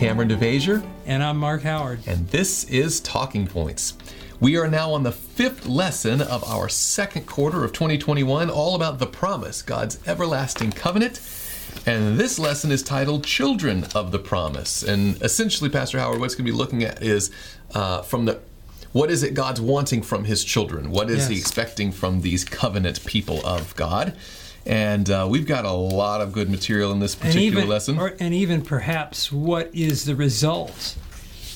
Kameron DeVasher. And I'm Mark Howard. And this is Talking Points. We are now on the fifth lesson of our second quarter of 2021, all about the promise, God's everlasting covenant. And this lesson is titled Children of the Promise. And essentially, Pastor Howard, what's going to be looking at is uh, from the what is it God's wanting from his children? What is yes. he expecting from these covenant people of God? And uh, we've got a lot of good material in this particular and even, lesson. Or, and even perhaps what is the result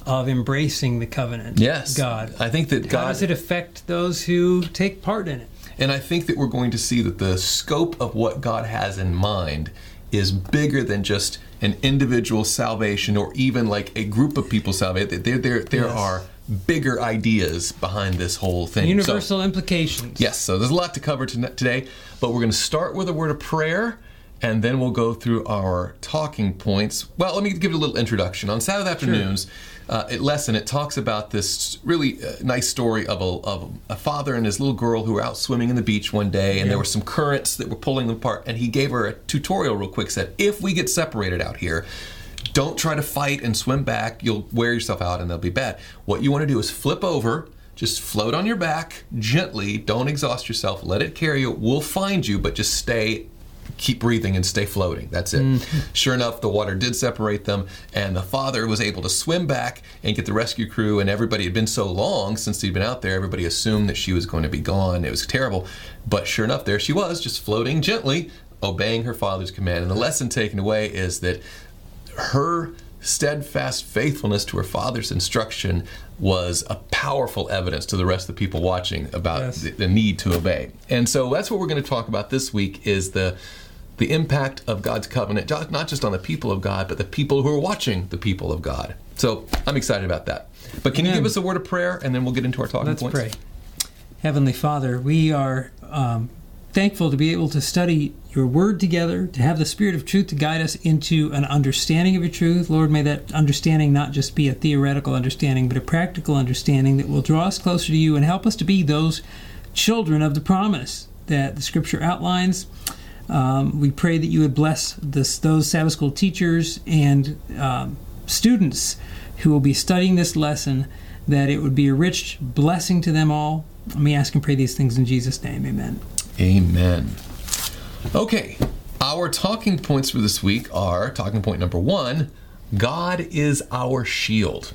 of embracing the covenant? Yes. God. I think that God. How does it affect those who take part in it? And I think that we're going to see that the scope of what God has in mind is bigger than just an individual salvation or even like a group of people salvation. There, there, there yes. are bigger ideas behind this whole thing. Universal so, implications. Yes, so there's a lot to cover today, but we're going to start with a word of prayer and then we'll go through our talking points. Well, let me give you a little introduction. On Saturday afternoons, sure. uh, at Lesson, it talks about this really uh, nice story of a, of a father and his little girl who were out swimming in the beach one day, and yeah. there were some currents that were pulling them apart. And he gave her a tutorial real quick. Said, "If we get separated out here, don't try to fight and swim back. You'll wear yourself out and they'll be bad. What you want to do is flip over, just float on your back gently. Don't exhaust yourself. Let it carry you. We'll find you, but just stay keep breathing and stay floating. That's it. Mm. Sure enough, the water did separate them, and the father was able to swim back and get the rescue crew. And everybody had been so long since he'd been out there, everybody assumed that she was going to be gone. It was terrible. But sure enough, there she was, just floating gently, obeying her father's command. And the lesson taken away is that her steadfast faithfulness to her father's instruction was a powerful evidence to the rest of the people watching about yes. the, the, need to obey. And so that's what we're going to talk about this week is the the impact of God's covenant not just on the people of God but the people who are watching the people of God. So I'm excited about that. But can Amen. you give us a word of prayer and then we'll get into our talking Let's points? Let's pray. Heavenly Father, we are um, thankful to be able to study your word together, to have the spirit of truth to guide us into an understanding of your truth. Lord, may that understanding not just be a theoretical understanding, but a practical understanding that will draw us closer to you and help us to be those children of the promise that the scripture outlines. Um, we pray that you would bless this, those Sabbath school teachers and um, students who will be studying this lesson, that it would be a rich blessing to them all. Let me ask and pray these things in Jesus' name. Amen. Amen. Okay, our talking points for this week are talking point number one God is our shield.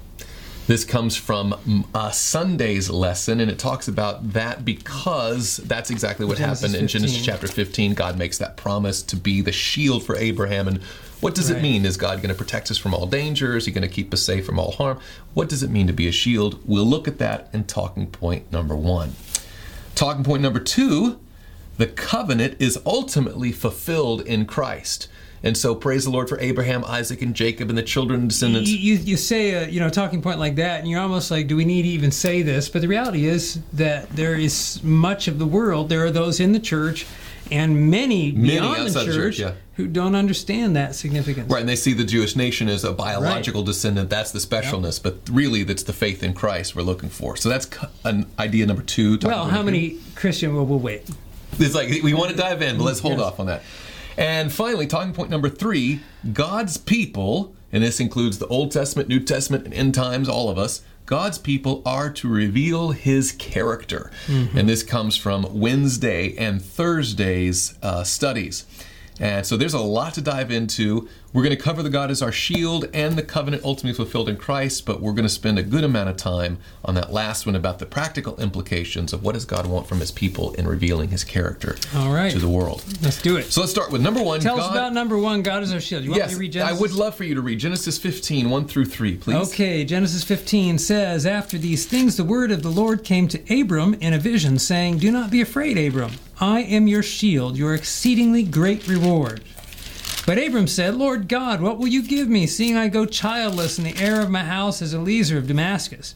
This comes from uh, Sunday's lesson, and it talks about that because that's exactly what Genesis happened in 15. Genesis chapter 15. God makes that promise to be the shield for Abraham. And what does right. it mean? Is God going to protect us from all danger? Is He going to keep us safe from all harm? What does it mean to be a shield? We'll look at that in talking point number one. Talking point number two the covenant is ultimately fulfilled in Christ. And so, praise the Lord for Abraham, Isaac, and Jacob, and the children and descendants. You, you, you say a you know talking point like that, and you're almost like, do we need to even say this? But the reality is that there is much of the world. There are those in the church, and many, many beyond the church, the church yeah. who don't understand that significance. Right, and they see the Jewish nation as a biological right. descendant. That's the specialness, yep. but really, that's the faith in Christ we're looking for. So that's an idea number two. Well, how many Christian? Well, we'll wait. It's like we want to dive in, but let's hold yes. off on that. And finally, talking point number three God's people, and this includes the Old Testament, New Testament, and end times, all of us, God's people are to reveal his character. Mm-hmm. And this comes from Wednesday and Thursday's uh, studies. And so there's a lot to dive into. We're going to cover the God as our shield and the covenant ultimately fulfilled in Christ, but we're going to spend a good amount of time on that last one about the practical implications of what does God want from his people in revealing his character All right. to the world. Let's do it. So let's start with number one. Tell God, us about number one, God is our shield. You want yes, me to read Genesis? I would love for you to read Genesis 15, 1 through 3, please. Okay, Genesis 15 says, After these things the word of the Lord came to Abram in a vision, saying, Do not be afraid, Abram. I am your shield, your exceedingly great reward. But Abram said, Lord God, what will you give me, seeing I go childless, and the heir of my house is Eliezer of Damascus?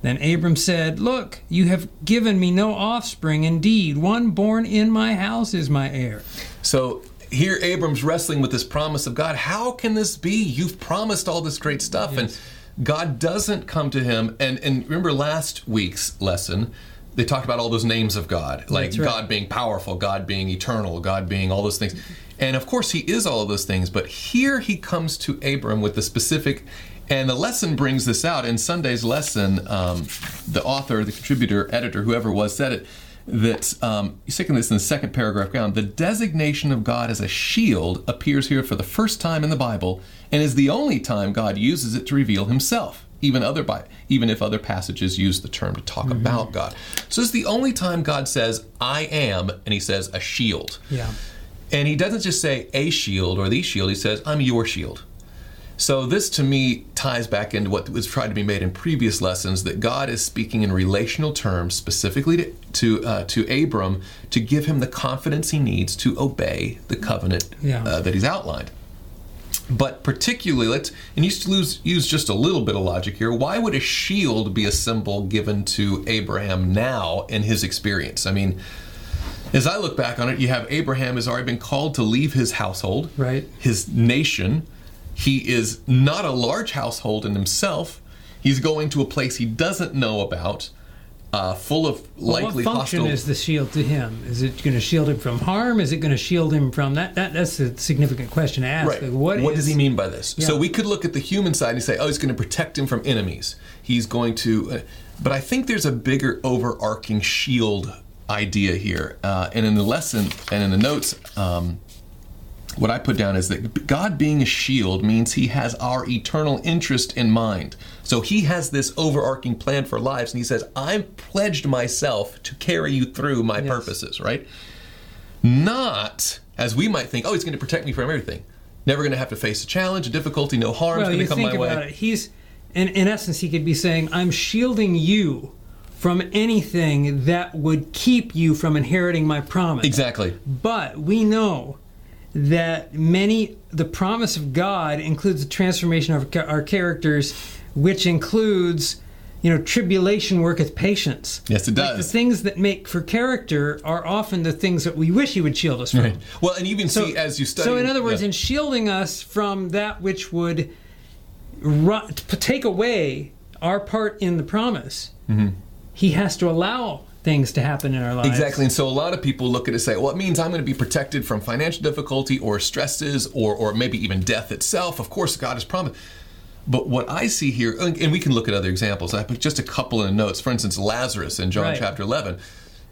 Then Abram said, Look, you have given me no offspring. Indeed, one born in my house is my heir. So here Abram's wrestling with this promise of God. How can this be? You've promised all this great stuff. Yes. And God doesn't come to him. And, and remember last week's lesson, they talked about all those names of God, like right. God being powerful, God being eternal, God being all those things. And of course, he is all of those things, but here he comes to Abram with the specific, and the lesson brings this out. In Sunday's lesson, um, the author, the contributor, editor, whoever it was, said it that um, you're taking this in the second paragraph down. The designation of God as a shield appears here for the first time in the Bible, and is the only time God uses it to reveal Himself. Even other even if other passages use the term to talk mm-hmm. about God. So it's the only time God says "I am," and He says a shield. Yeah. And He doesn't just say a shield or the shield. He says I'm your shield. So, this to me ties back into what was tried to be made in previous lessons that God is speaking in relational terms specifically to, to, uh, to Abram to give him the confidence he needs to obey the covenant yeah. uh, that he's outlined. But particularly, let's and you used to lose, use just a little bit of logic here. Why would a shield be a symbol given to Abraham now in his experience? I mean, as I look back on it, you have Abraham has already been called to leave his household, right, his nation, he is not a large household in himself. He's going to a place he doesn't know about, uh, full of likely well, what function hostile. is the shield to him? Is it going to shield him from harm? Is it going to shield him from that? that that's a significant question to ask. Right. Like, what, what is, does he mean by this? Yeah. So we could look at the human side and say, oh, he's going to protect him from enemies. He's going to, uh, but I think there's a bigger overarching shield idea here. Uh, and in the lesson and in the notes, um, what I put down is that God being a shield means he has our eternal interest in mind. So he has this overarching plan for lives, and he says, I've pledged myself to carry you through my yes. purposes, right? Not as we might think, oh, he's going to protect me from everything. Never going to have to face a challenge, a difficulty, no harm well, going to come my way. It. He's, in, in essence, he could be saying, I'm shielding you from anything that would keep you from inheriting my promise. Exactly. But we know that many the promise of God includes the transformation of our characters, which includes you know tribulation worketh patience. Yes, it does. Like the things that make for character are often the things that we wish He would shield us from. Right. Well, and even so, see as you study. So, in other words, yeah. in shielding us from that which would ru- take away our part in the promise, mm-hmm. He has to allow things to happen in our lives. Exactly. And so a lot of people look at it and say, well, it means I'm going to be protected from financial difficulty or stresses or, or maybe even death itself. Of course, God has promised. But what I see here, and we can look at other examples, I put just a couple in the notes. For instance, Lazarus in John right. chapter 11.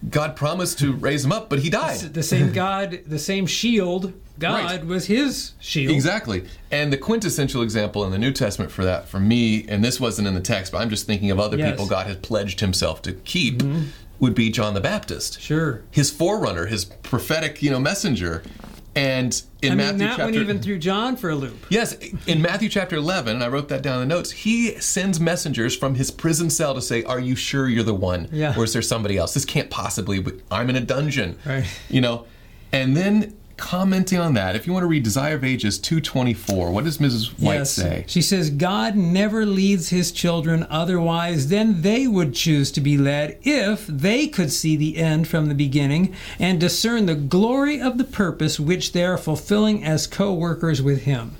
God promised to raise him up, but he died. The same God, the same shield, God right. was his shield. Exactly. And the quintessential example in the New Testament for that, for me, and this wasn't in the text, but I'm just thinking of other yes. people God has pledged himself to keep. Mm-hmm would be John the Baptist. Sure. His forerunner, his prophetic, you know, messenger. And in I mean, Matthew that chapter, one even threw John for a loop. Yes, in Matthew chapter 11, and I wrote that down in the notes, he sends messengers from his prison cell to say, Are you sure you're the one? Yeah. Or is there somebody else? This can't possibly, I'm in a dungeon. Right. You know, and then commenting on that, if you want to read Desire of Ages 224, what does Mrs. White yes. say? She says, God never leads his children otherwise than they would choose to be led if they could see the end from the beginning and discern the glory of the purpose which they are fulfilling as co workers with him.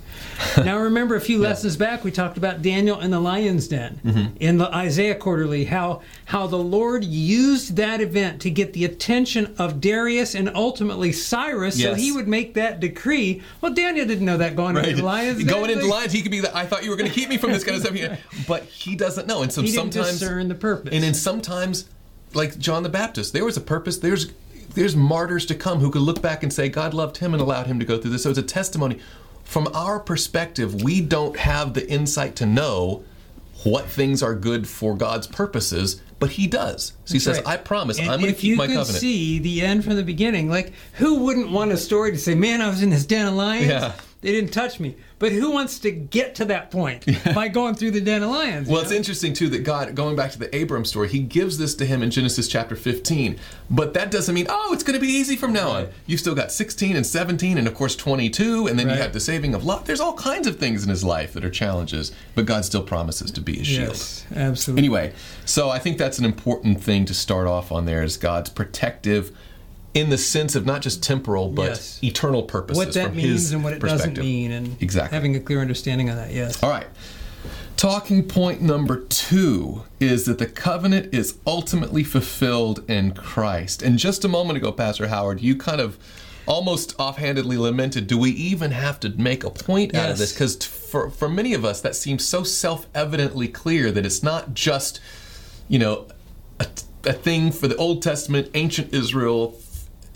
now, remember a few yeah. lessons back, we talked about Daniel in the lion's den mm-hmm. in the Isaiah quarterly, how, how the Lord used that event to get the attention of Darius and ultimately Cyrus yes. so he would make that decree. Well, Daniel didn't know that going right. into the lion's den. Going into the lions, he could be the, I thought you were going to keep me from this kind of stuff. But he doesn't know. And so he sometimes. discern the purpose. And then sometimes, like John the Baptist, there was a purpose. There's there's martyrs to come who could look back and say God loved him and allowed him to go through this. So it's a testimony from our perspective, we don't have the insight to know what things are good for God's purposes, but He does. So He says, right. "I promise, and I'm going to keep my covenant." If you could see the end from the beginning, like who wouldn't want a story to say, "Man, I was in this den of lions." Yeah. They didn't touch me. But who wants to get to that point by going through the den of lions? Well, know? it's interesting too that God, going back to the Abram story, He gives this to him in Genesis chapter 15. But that doesn't mean oh, it's going to be easy from now right. on. You've still got 16 and 17, and of course 22, and then right. you have the saving of Lot. There's all kinds of things in his life that are challenges, but God still promises to be his shield. Yes, absolutely. Anyway, so I think that's an important thing to start off on. There is God's protective in the sense of not just temporal but yes. eternal purposes. What that means and what it doesn't mean, and exactly having a clear understanding of that. Yes. All right. Talking point number two is that the covenant is ultimately fulfilled in Christ. And just a moment ago, Pastor Howard, you kind of almost offhandedly lamented, do we even have to make a point out of this? Because for, for many of us, that seems so self evidently clear that it's not just, you know, a, a thing for the Old Testament, ancient Israel,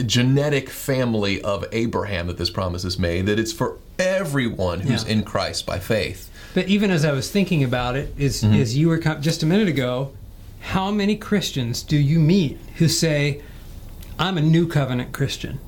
genetic family of Abraham that this promise is made, that it's for everyone who's Yeah. in Christ by faith. But even as I was thinking about it, is Mm-hmm. is you were just a minute ago, how many Christians do you meet who say, "I'm a new covenant Christian.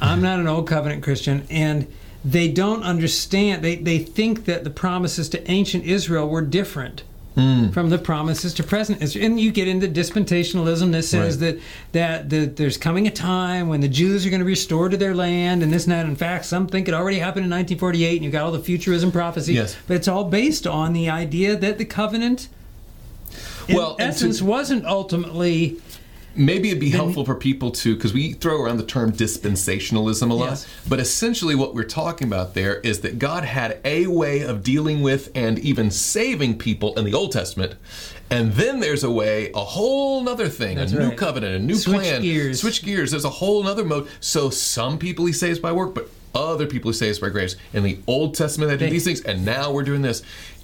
I'm not an old covenant Christian," and they don't understand. They they think that the promises to ancient Israel were different. Hmm. From the promises to present and you get into dispensationalism that says Right. that, that that there's coming a time when the Jews are going to be restored to their land, and this and that. In fact, some think it already happened in 1948, and you've got all the futurism prophecy. Yes. But it's all based on the idea that the covenant, in Well, and to- essence, wasn't ultimately. Maybe it'd be helpful for people to, because we throw around the term dispensationalism a lot, Yes. but essentially what we're talking about there is that God had a way of dealing with and even saving people in the Old Testament. And then there's a way, a whole nother thing, That's a new covenant, a new plan. Switch plan. gears. Switch gears. There's a whole other mode. So some people he saves by work, but other people he saves by grace. In the Old Testament, they did these things, and now we're doing this.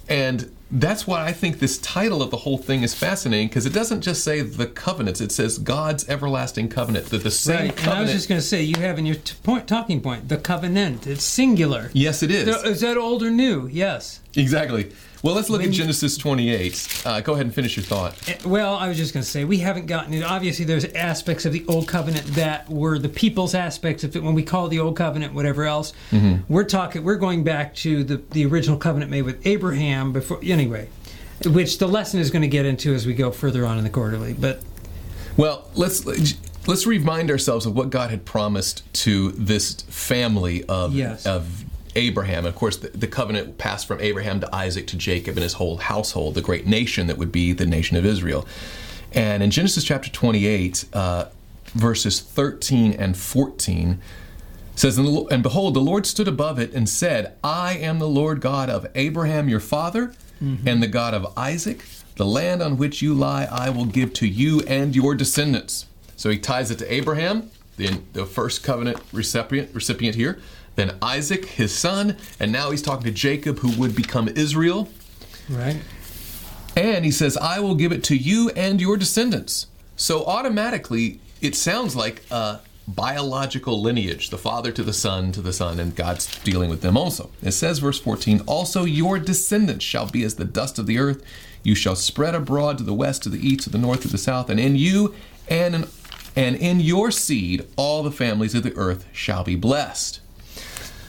And that's why I think this title of the whole thing is fascinating because it doesn't just say the covenants; it says God's everlasting covenant. That the same Right. And I was just going to say, you have in your t- point, talking point the covenant. It's singular. yes, it is Is that old or new? Yes. exactly. Well, let's look When at Genesis 28. Uh, go ahead and finish your thought. Eh, Well, I was just going to say we haven't gotten it. Obviously, there's aspects of the old covenant that were the people's aspects of it. When we call the old covenant, whatever else, Mm-hmm. we're talking. We're going back to the the original covenant made with Abraham before. Anyway, which the lesson is going to get into as we go further on in the quarterly. But Well, let's let's remind ourselves of what God had promised to this family of Yes. of Abraham. Of course, the, the covenant passed from Abraham to Isaac to Jacob and his whole household, the great nation that would be the nation of Israel. And in Genesis chapter 28, uh, verses 13 and 14, says, and, the, and behold, the Lord stood above it and said, I am the Lord God of Abraham your father, and the God of Isaac. The land on which you lie, I will give to you and your descendants. So he ties it to Abraham, the, the first covenant recipient, recipient here, then Isaac, his son, and now he's talking to Jacob, who would become Israel. right, And he says, I will give it to you and your descendants. So automatically, it sounds like a biological lineage the father to the son to the son, and God's dealing with them also. It says, verse 14, Also your descendants shall be as the dust of the earth. You shall spread abroad to the west, to the east, to the north, to the south, and in you and in, and in your seed all the families of the earth shall be blessed.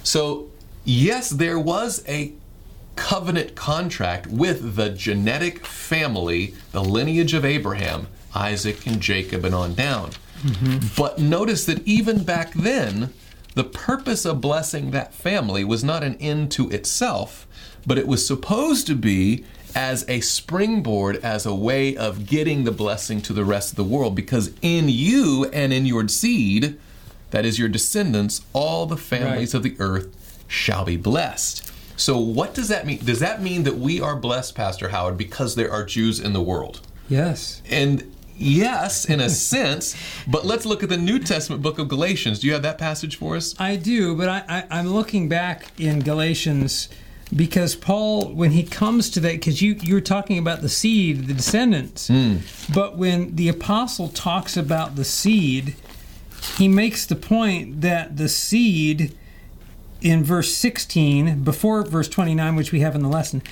So, yes, there was a covenant contract with the genetic family, the lineage of Abraham, Isaac, and Jacob, and on down. Mm-hmm. But notice that even back then, the purpose of blessing that family was not an end to itself, but it was supposed to be as a springboard, as a way of getting the blessing to the rest of the world. Because in you and in your seed, that is your descendants, all the families Right. of the earth shall be blessed. So, what does that mean? Does that mean that we are blessed, Pastor Howard, because there are Jews in the world? yes, And yes, in a sense, but let's look at the New Testament book of Galatians. Do you have that passage for us? I do. But I, I, I'm looking back in Galatians because Paul, when he comes to that, because you you're talking about the seed, the descendants, hmm. but when the apostle talks about the seed, he makes the point that the seed in verse 16 before verse 29 which we have in the lesson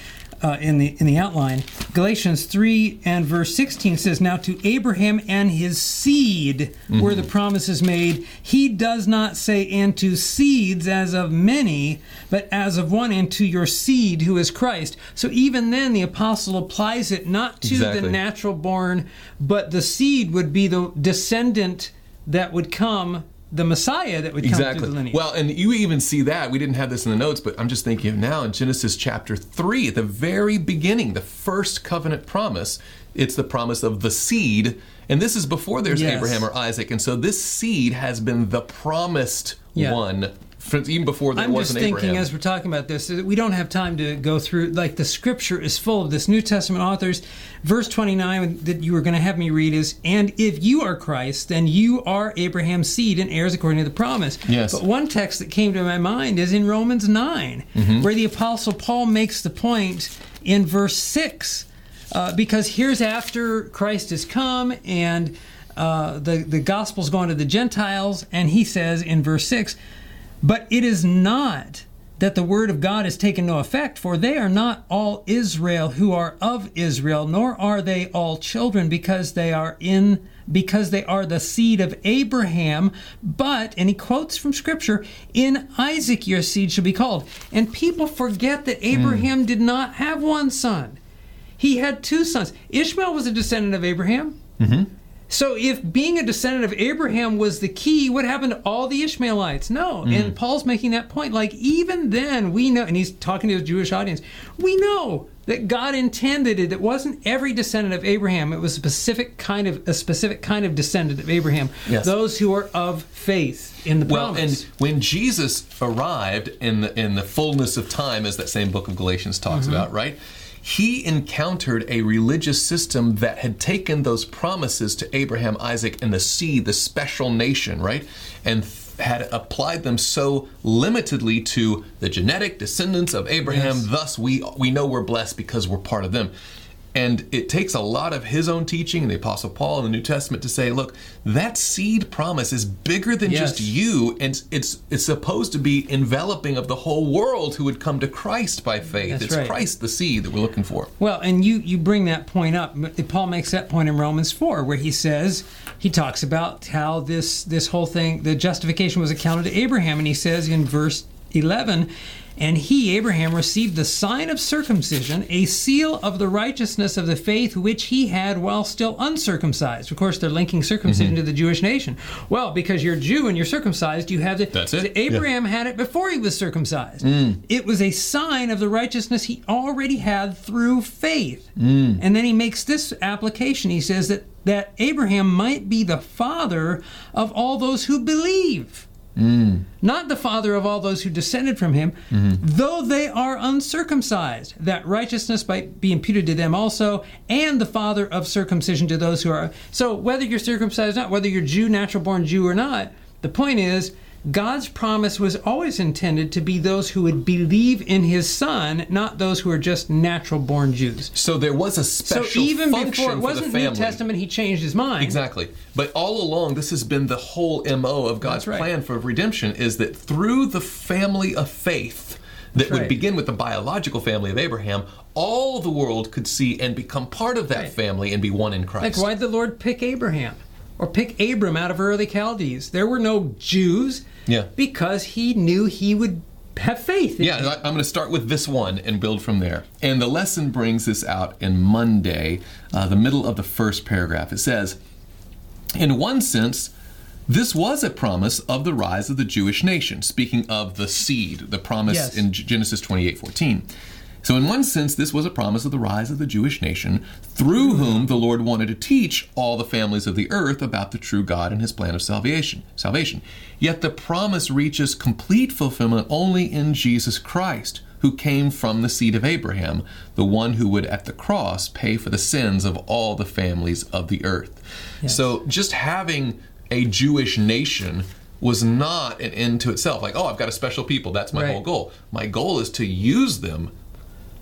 uh, in the in the outline galatians 3 and verse 16 says now to abraham and his seed were the promises made. He does not say and to seeds as of many but as of one and to your seed who is christ so even then the apostle applies it not to Exactly. the natural born but the seed would be the descendant that would come the messiah that would come through the lineage Well, and you even see that. We didn't have this in the notes, but I'm just thinking of now in Genesis chapter 3, at the very beginning, the first covenant promise, it's the promise of the seed. And this is before there's Yes. Abraham or Isaac. And so this seed has been the promised Yeah. one even before there I'm was just an thinking Abraham. as we're talking about this, that we don't have time to go through. Like the scripture is full of this. New Testament authors, verse 29 that you were going to have me read is, "And if you are Christ, then you are Abraham's seed and heirs according to the promise." Yes. But one text that came to my mind is in Romans 9, Mm-hmm. where the apostle Paul makes the point in verse 6, uh, because here's after Christ has come and uh, the the gospel's going to the Gentiles, and he says in verse 6. But it is not that the word of God is taken no effect, for they are not all Israel who are of Israel, nor are they all children, because they are in because they are the seed of Abraham, but, and he quotes from scripture, in Isaac your seed shall be called. And people forget that hmm. Abraham did not have one son. He had two sons. Ishmael was a descendant of Abraham. Mm-hmm. So if being a descendant of Abraham was the key, what happened to all the Ishmaelites? No. And Paul's making that point. Like even then, we know, and he's talking to his Jewish audience. We know that God intended it. It wasn't every descendant of Abraham. It was a specific kind of a specific kind of descendant of Abraham. Yes. Those who are of faith in the Well, promise. and when Jesus arrived in the in the fullness of time, as that same book of Galatians talks Mm-hmm. about, right? He encountered a religious system that had taken those promises to Abraham, Isaac, and the seed, the special nation, right, and had applied them so limitedly to the genetic descendants of Abraham. Yes. Thus, we we know we're blessed because we're part of them. And it takes a lot of his own teaching and the Apostle Paul in the New Testament to say, look, that seed promise is bigger than just you, and it's it's supposed to be enveloping of the whole world who would come to Christ by faith. That's it's right. Christ the seed that we're looking for. Well, and you you bring that point up. Paul makes that point in Romans four, where he says he talks about how this this whole thing, the justification was accounted to Abraham, and he says in verse eleven. And he, Abraham, received the sign of circumcision, a seal of the righteousness of the faith which he had while still uncircumcised. Of course, they're linking circumcision mm-hmm. to the Jewish nation. Well, because you're Jew and you're circumcised, you have the. That's it. Abraham had it before he was circumcised. Mm. It was a sign of the righteousness he already had through faith. Mm. And then he makes this application. He says that, that Abraham might be the father of all those who believe. Mm. Not the father of all those who descended from him, mm-hmm. though they are uncircumcised, that righteousness might be imputed to them also, and the father of circumcision to those who are. So, whether you're circumcised or not, whether you're Jew, natural born Jew or not, the point is, God's promise was always intended to be those who would believe in his son, not those who are just natural born Jews. So there was a special So even function before it wasn't the New. Testament, he changed his mind. Exactly. But all along, this has been the whole MO of God's right. plan for redemption is that through the family of faith that would begin with the biological family of Abraham, all the world could see and become part of that Right. family and be one in Christ. Like, why'd the Lord pick Abraham? Or pick Abram out of early Chaldees? There were no Jews. Yeah. Because he knew he would have faith. in Yeah, I'm going to start with this one and build from there. And the lesson brings this out in Monday, uh, the middle of the first paragraph. It says, In one sense, this was a promise of the rise of the Jewish nation, speaking of the seed, the promise Yes. in Genesis 28 14. So, in one sense, this was a promise of the rise of the Jewish nation, through whom the Lord wanted to teach all the families of the earth about the true God and His plan of salvation. Salvation. Yet the promise reaches complete fulfillment only in Jesus Christ, who came from the seed of Abraham, the one who would at the cross pay for the sins of all the families of the earth. So, just having a Jewish nation was not an end to itself. Like, oh, I've got a special people. That's my Right. whole goal. My goal is to use them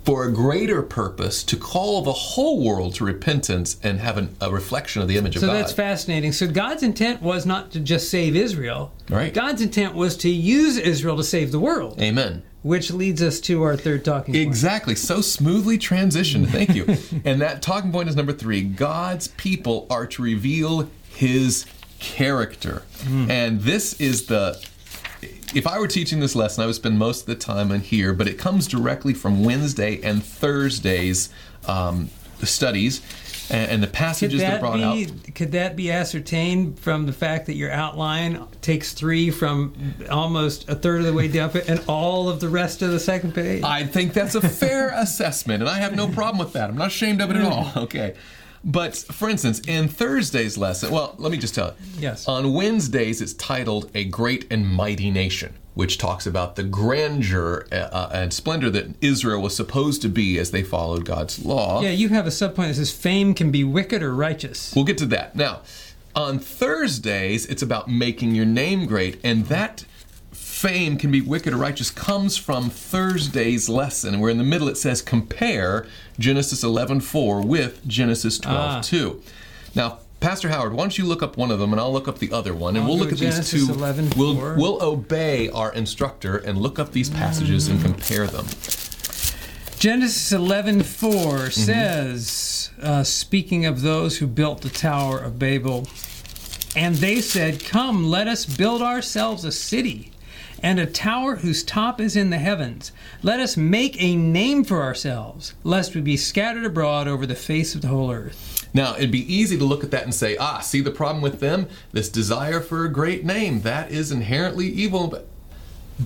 for a greater purpose to call the whole world to repentance and have an, a reflection of the image So of God. that's fascinating. So God's intent was not to just save Israel. Right. God's intent was to use Israel to save the world, Amen. which leads us to our third talking point. Exactly. So smoothly transitioned. Thank you. and that talking point is number three God's people are to reveal his character. Hmm. And this is the. If I were teaching this lesson, I would spend most of the time in here, but it comes directly from Wednesday and Thursday's um, studies and, and the passages that, are that brought be out. could that be ascertained from the fact that your outline takes three from almost a third of the way down and all of the rest of the second page? I think that's a fair assessment, and I have no problem with that. I'm not ashamed of it at all. Okay. But for instance, in Thursday's lesson, well, let me just tell you. Yes. On Wednesdays, it's titled A Great and Mighty Nation, which talks about the grandeur uh, and splendor that Israel was supposed to be as they followed God's law. Yeah, you have a subpoint that says fame can be wicked or righteous. We'll get to that. Now, on Thursdays, it's about making your name great, and that fame can be wicked or righteous comes from Thursday's lesson. Where in the middle it says compare Genesis 11:4 with Genesis 12:2. Now, Pastor Howard, why don't you look up one of them and I'll look up the other one, and I'll we'll look at Genesis these two. 11:4. We'll we'll obey our instructor and look up these passages and compare them. Genesis 11:4 Mm-hmm. says, uh, speaking of those who built the Tower of Babel, and they said, "Come, let us build ourselves a city, and a tower whose top is in the heavens. Let us make a name for ourselves, lest we be scattered abroad over the face of the whole earth." Now, it'd be easy to look at that and say, ah, see the problem with them? This desire for a great name, that is inherently evil. But,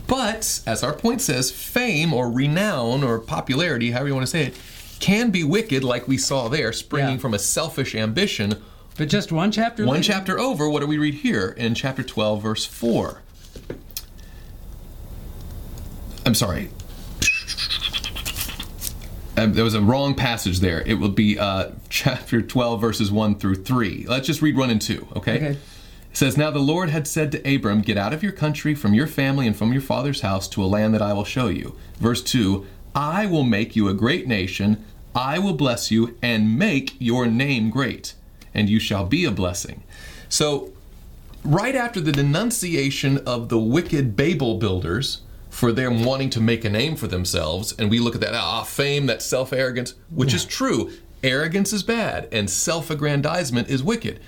but, as our point says, fame or renown or popularity, however you want to say it, can be wicked, like we saw there, springing Yeah. from a selfish ambition. But just one chapter One later, chapter over, what do we read here in chapter 12, verse 4? I'm sorry. Um, there was a wrong passage there. It will be uh, chapter 12, verses 1 through 3. Let's just read 1 and 2, okay? Okay. It says, Now the Lord had said to Abram, Get out of your country, from your family, and from your father's house to a land that I will show you. Verse 2 I will make you a great nation, I will bless you, and make your name great, and you shall be a blessing. So, right after the denunciation of the wicked Babel builders for them wanting to make a name for themselves, and we look at that, ah, fame, that self arrogance, which is true. Arrogance is bad, and self aggrandizement is wicked.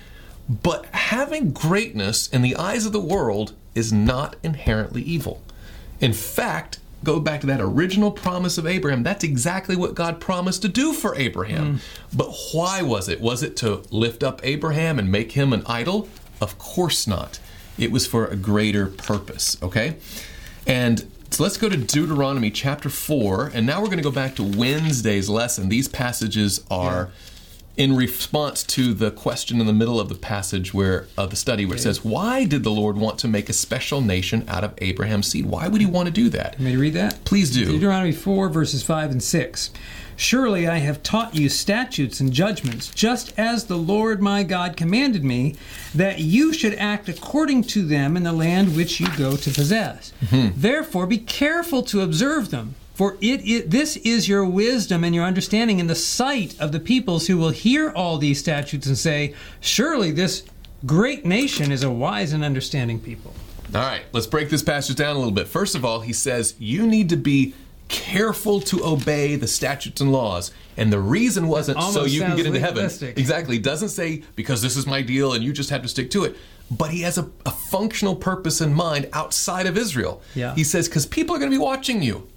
But having greatness in the eyes of the world is not inherently evil. In fact, go back to that original promise of Abraham. That's exactly what God promised to do for Abraham. But why was it? Was it to lift up Abraham and make him an idol? Of course not. It was for a greater purpose, okay? And so let's go to Deuteronomy chapter 4, and now we're going to go back to Wednesday's lesson. These passages are in response to the question in the middle of the passage where uh, the study where it says, "Why did the Lord want to make a special nation out of Abraham's seed? Why would he want to do that?" Let me read that. Please do. Deuteronomy 4, verses 5 and 6. Surely I have taught you statutes and judgments, just as the Lord my God commanded me, that you should act according to them in the land which you go to possess. Therefore, be careful to observe them. For it, it, this is your wisdom and your understanding in the sight of the peoples who will hear all these statutes and say, Surely this great nation is a wise and understanding people. All right, let's break this passage down a little bit. First of all, he says you need to be careful to obey the statutes and laws. And the reason wasn't so you can get into heaven. Exactly. He doesn't say because this is my deal and you just have to stick to it. But he has a, a functional purpose in mind outside of Israel. Yeah. He says, because people are going to be watching you.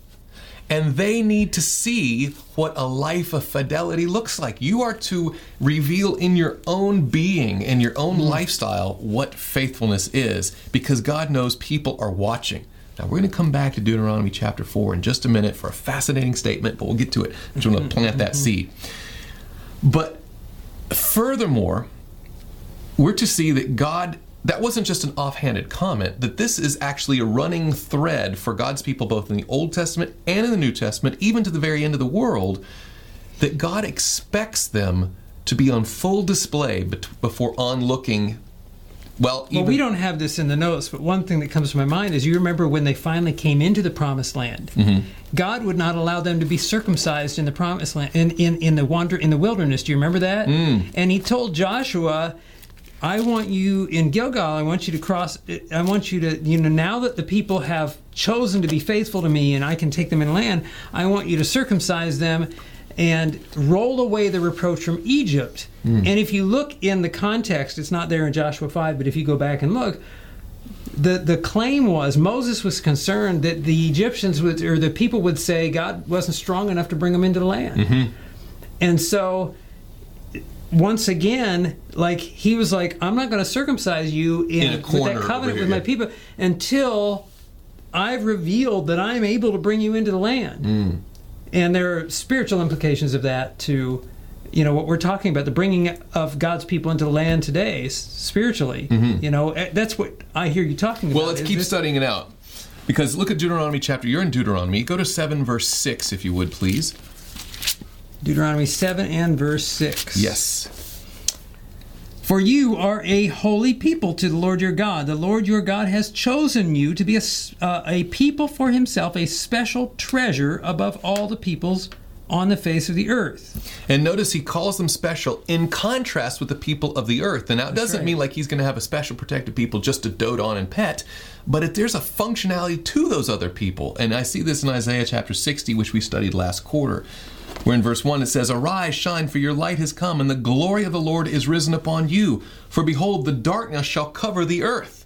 And they need to see what a life of fidelity looks like. You are to reveal in your own being, in your own hmm. lifestyle, what faithfulness is, because God knows people are watching. Now, we're going to come back to Deuteronomy chapter 4 in just a minute for a fascinating statement, but we'll get to it. I just want to plant that mm-hmm. seed. But furthermore, we're to see that God, that wasn't just an offhanded comment, that this is actually a running thread for God's people both in the Old Testament and in the New Testament, even to the very end of the world, that God expects them to be on full display before onlooking. Well, even, Well, we don't have this in the notes, but one thing that comes to my mind is you remember when they finally came into the promised land. Mm-hmm. God would not allow them to be circumcised in the promised land in, in, in the wander in the wilderness. Do you remember that? Mm. And he told Joshua, I want you in Gilgal, I want you to cross I want you to you know now that the people have chosen to be faithful to me and I can take them in land, I want you to circumcise them and roll away the reproach from Egypt. Hmm. And if you look in the context, it's not there in Joshua 5, but if you go back and look, the the claim was Moses was concerned that the Egyptians would or the people would say God wasn't strong enough to bring them into the land. Mm-hmm. And so once again, like he was like, I'm not going to circumcise you in, In with that covenant here, with my people until I've revealed that I'm able to bring you into the land. Mm. And there are spiritual implications of that to, you know, what we're talking about, the bringing of God's people into the land today, spiritually. You know, eh, that's what I hear you talking about. Mm-hmm. Well, let's keep this- studying it out. Because look at Deuteronomy chapter. You're in Deuteronomy. Go to 7, verse 6, if you would, please. Deuteronomy 7 and verse 6. Yes. For you are a holy people to the Lord your God. The Lord your God has chosen you to be a, uh, a people for himself, a special treasure above all the peoples on the face of the earth. And notice he calls them special in contrast with the people of the earth. And now it doesn't right. mean like he's going to have a special protected people just to dote on and pet, but if there's a functionality to those other people. And I see this in Isaiah chapter 60, which we studied last quarter, where in verse 1 it says, Arise, shine, for your light has come, and the glory of the Lord is risen upon you. For behold, the darkness shall cover the earth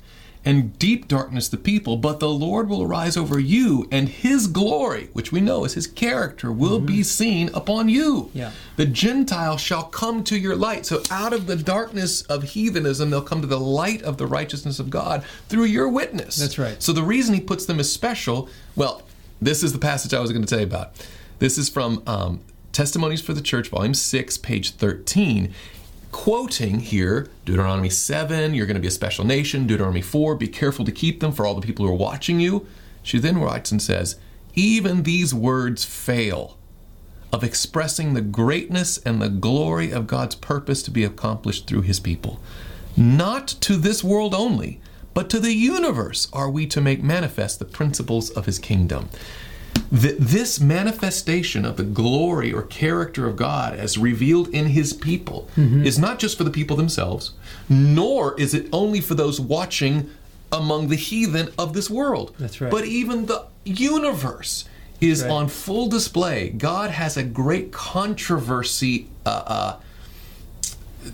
and deep darkness the people, but the Lord will arise over you, and his glory, which we know is his character, will be mm-hmm. seen upon you. Yeah. The Gentiles shall come to your light. So out of the darkness of heathenism, they'll come to the light of the righteousness of God through your witness. That's right. So the reason he puts them as special, well, this is the passage I was going to tell you about. This is from um, Testimonies for the Church, Volume 6, page 13 quoting here Deuteronomy 7, you're going to be a special nation. Deuteronomy 4, be careful to keep them for all the people who are watching you. She then writes and says, Even these words fail of expressing the greatness and the glory of God's purpose to be accomplished through his people. Not to this world only, but to the universe are we to make manifest the principles of his kingdom. Th- this manifestation of the glory or character of God as revealed in his people is not just for the people themselves, nor is it only for those watching among the heathen of this world. That's right. But even the universe is Right. on full display. God has a great controversy. Uh, uh,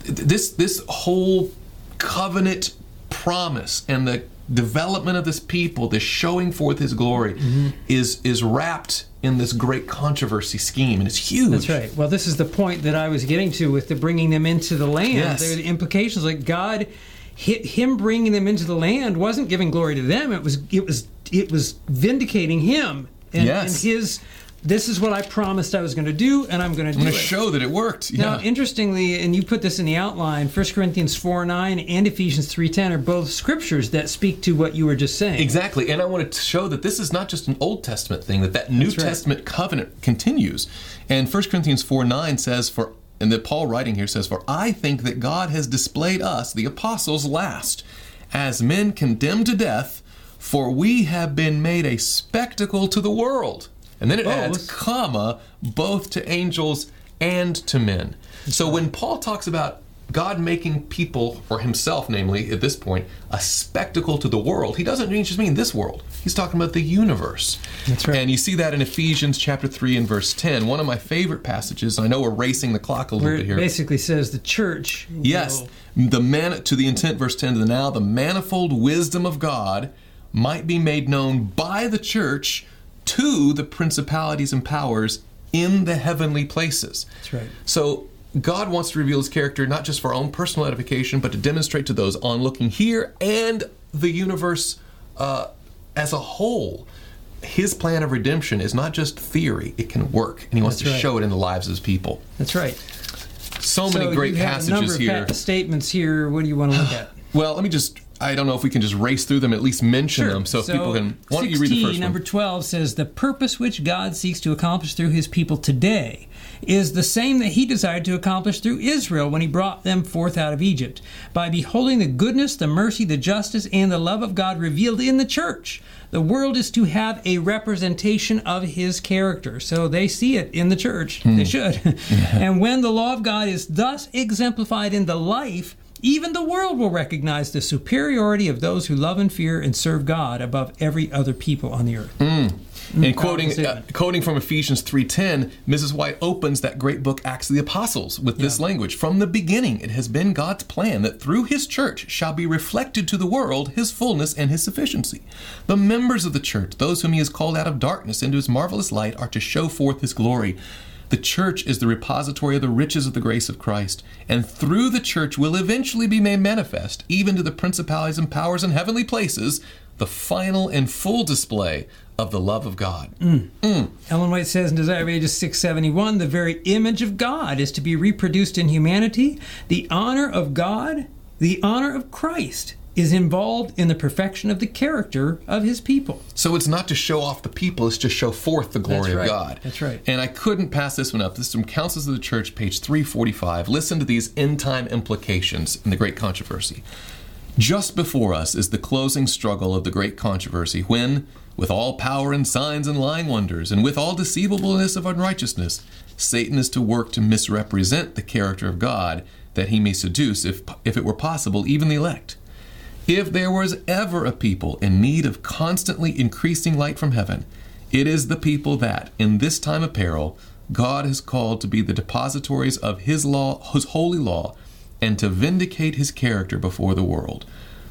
this this whole covenant promise and the development of this people, this showing forth His glory, Mm-hmm. is is wrapped in this great controversy scheme, and it's huge. That's right. Well, this is the point that I was getting to with the bringing them into the land. Yes. There are the implications like God, him bringing them into the land wasn't giving glory to them. It was it was it was vindicating him and, Yes. and his. This is what I promised I was going to do, and I'm going to I'm do going it. to show that it worked. Now, interestingly, and you put this in the outline, 1 Corinthians 4 9 and Ephesians 3.10 are both scriptures that speak to what you were just saying. Exactly, and I want to show that this is not just an Old Testament thing; that that New right. Testament covenant continues. And 1 Corinthians four nine says, "For," and that Paul writing here says, "For I think that God has displayed us, the apostles, last, as men condemned to death, for we have been made a spectacle to the world." And then it oh, adds, comma, both to angels and to men. So when Paul talks about God making people, or himself, namely, at this point, a spectacle to the world, he doesn't mean just mean this world. He's talking about the universe. That's right. And you see that in Ephesians chapter 3 and verse 10, one of my favorite passages. I know we're racing the clock a little Where bit it here. basically says the church. Yes, will- the man to the intent, verse ten to the now, the manifold wisdom of God might be made known by the church to the principalities and powers in the heavenly places. That's right. So God wants to reveal His character not just for our own personal edification, but to demonstrate to those on looking here and the universe uh, as a whole. His plan of redemption is not just theory; it can work, and He wants That's to right. show it in the lives of His people. That's right. So many so great a number passages of here. statements here. What do you want to look at? Well, let me just. I don't know if we can just race through them, at least mention them, so, if people can. Why don't you read the 16, first number one? 12 says, The purpose which God seeks to accomplish through his people today is the same that he desired to accomplish through Israel when he brought them forth out of Egypt, by beholding the goodness, the mercy, the justice, and the love of God revealed in the church. The world is to have a representation of his character. So they see it in the church. Hmm. They should. and when the law of God is thus exemplified in the life, even the world will recognize the superiority of those who love and fear and serve God above every other people on the earth. And quoting uh, quoting from Ephesians 3:10, Mrs. White opens that great book Acts of the Apostles with this language. From the beginning it has been God's plan that through his church shall be reflected to the world his fullness and his sufficiency. The members of the church, those whom he has called out of darkness into his marvelous light, are to show forth his glory. The church is the repository of the riches of the grace of Christ, and through the church will eventually be made manifest, even to the principalities and powers in heavenly places, the final and full display of the love of God. Mm. Mm. Ellen White says in Desire of Ages 671 the very image of God is to be reproduced in humanity. The honor of God, the honor of Christ is involved in the perfection of the character of his people. So it's not to show off the people, it's to show forth the glory right. of God. That's right. And I couldn't pass this one up. This is from Counsels of the Church, page 345. Listen to these end time implications in the Great Controversy. Just before us is the closing struggle of the Great Controversy, when, with all power and signs and lying wonders, and with all deceivableness of unrighteousness, Satan is to work to misrepresent the character of God, that he may seduce, if, if it were possible, even the elect. If there was ever a people in need of constantly increasing light from heaven, it is the people that, in this time of peril, God has called to be the depositories of His law, His holy law, and to vindicate His character before the world.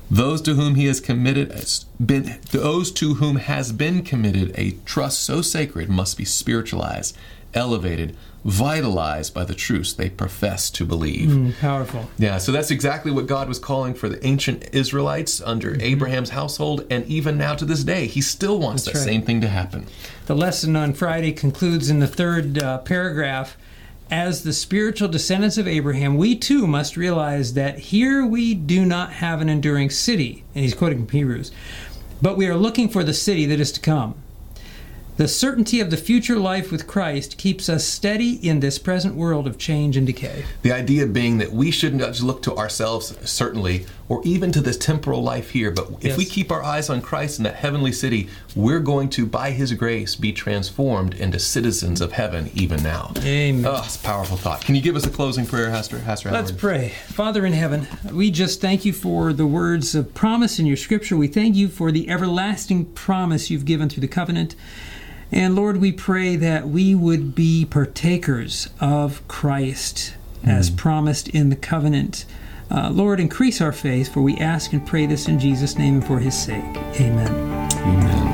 Those to whom He has committed, been, those to whom has been committed a trust so sacred must be spiritualized, elevated, vitalized by the truths they profess to believe. Mm, powerful. Yeah, so that's exactly what God was calling for the ancient Israelites under Mm-hmm. Abraham's household, and even now to this day, He still wants That's that right. same thing to happen. The lesson on Friday concludes in the third uh, paragraph. As the spiritual descendants of Abraham, we too must realize that here we do not have an enduring city, and he's quoting from Hebrews, but we are looking for the city that is to come. The certainty of the future life with Christ keeps us steady in this present world of change and decay. The idea being that we shouldn't just look to ourselves, certainly, or even to this temporal life here, but if Yes. we keep our eyes on Christ in that heavenly city, we're going to, by His grace, be transformed into citizens of heaven even now. Amen. Oh, it's a powerful thought. Can you give us a closing prayer, Pastor, Pastor Let's Howard? pray. Father in heaven, we just thank you for the words of promise in your scripture. We thank you for the everlasting promise you've given through the covenant. And Lord, we pray that we would be partakers of Christ as promised in the covenant. Uh, Lord, increase our faith, for we ask and pray this in Jesus' name and for his sake. Amen. Amen.